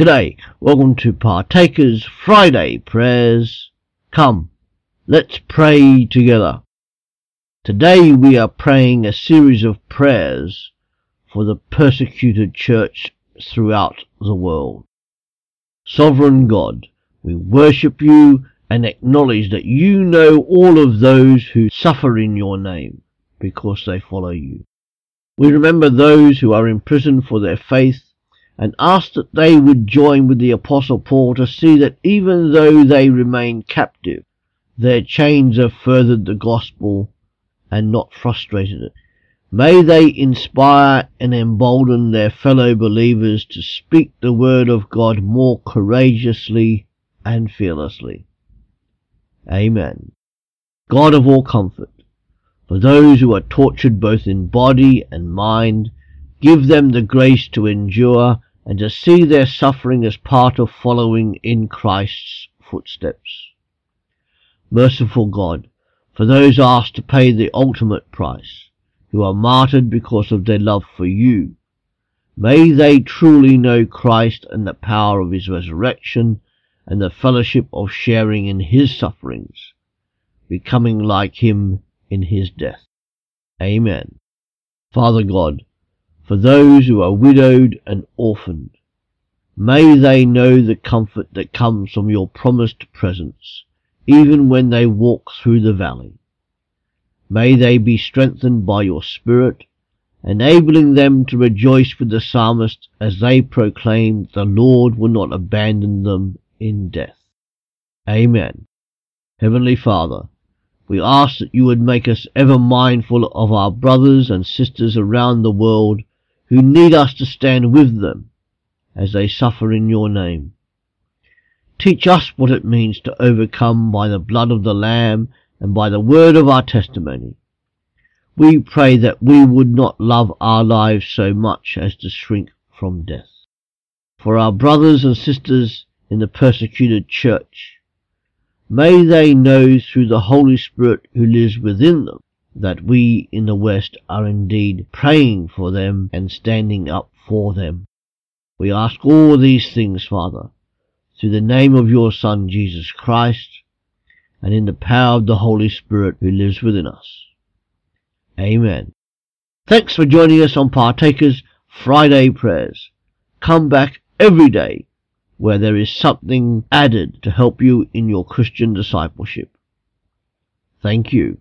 G'day, welcome to Partakers Friday Prayers. Come, let's pray together. Today we are praying a series of prayers for the persecuted church throughout the world. Sovereign God, we worship you and acknowledge that you know all of those who suffer in your name because they follow you. We remember those who are in prison for their faith and ask that they would join with the Apostle Paul to see that even though they remain captive, their chains have furthered the gospel and not frustrated it. May they inspire and embolden their fellow believers to speak the word of God more courageously and fearlessly. Amen. God of all comfort, for those who are tortured both in body and mind, give them the grace to endure and to see their suffering as part of following in Christ's footsteps. Merciful God, for those asked to pay the ultimate price, who are martyred because of their love for you, may they truly know Christ and the power of his resurrection and the fellowship of sharing in his sufferings, becoming like him in his death. Amen. Father God, for those who are widowed and orphaned. May they know the comfort that comes from your promised presence, even when they walk through the valley. May they be strengthened by your Spirit, enabling them to rejoice with the psalmist as they proclaim the Lord will not abandon them in death. Amen. Heavenly Father, we ask that you would make us ever mindful of our brothers and sisters around the world who need us to stand with them as they suffer in your name. Teach us what it means to overcome by the blood of the Lamb and by the word of our testimony. We pray that we would not love our lives so much as to shrink from death. For our brothers and sisters in the persecuted church, may they know through the Holy Spirit who lives within them that we in the West are indeed praying for them and standing up for them. We ask all these things, Father, through the name of your Son, Jesus Christ, and in the power of the Holy Spirit who lives within us. Amen. Thanks for joining us on Partakers Friday Prayers. Come back every day where there is something added to help you in your Christian discipleship. Thank you.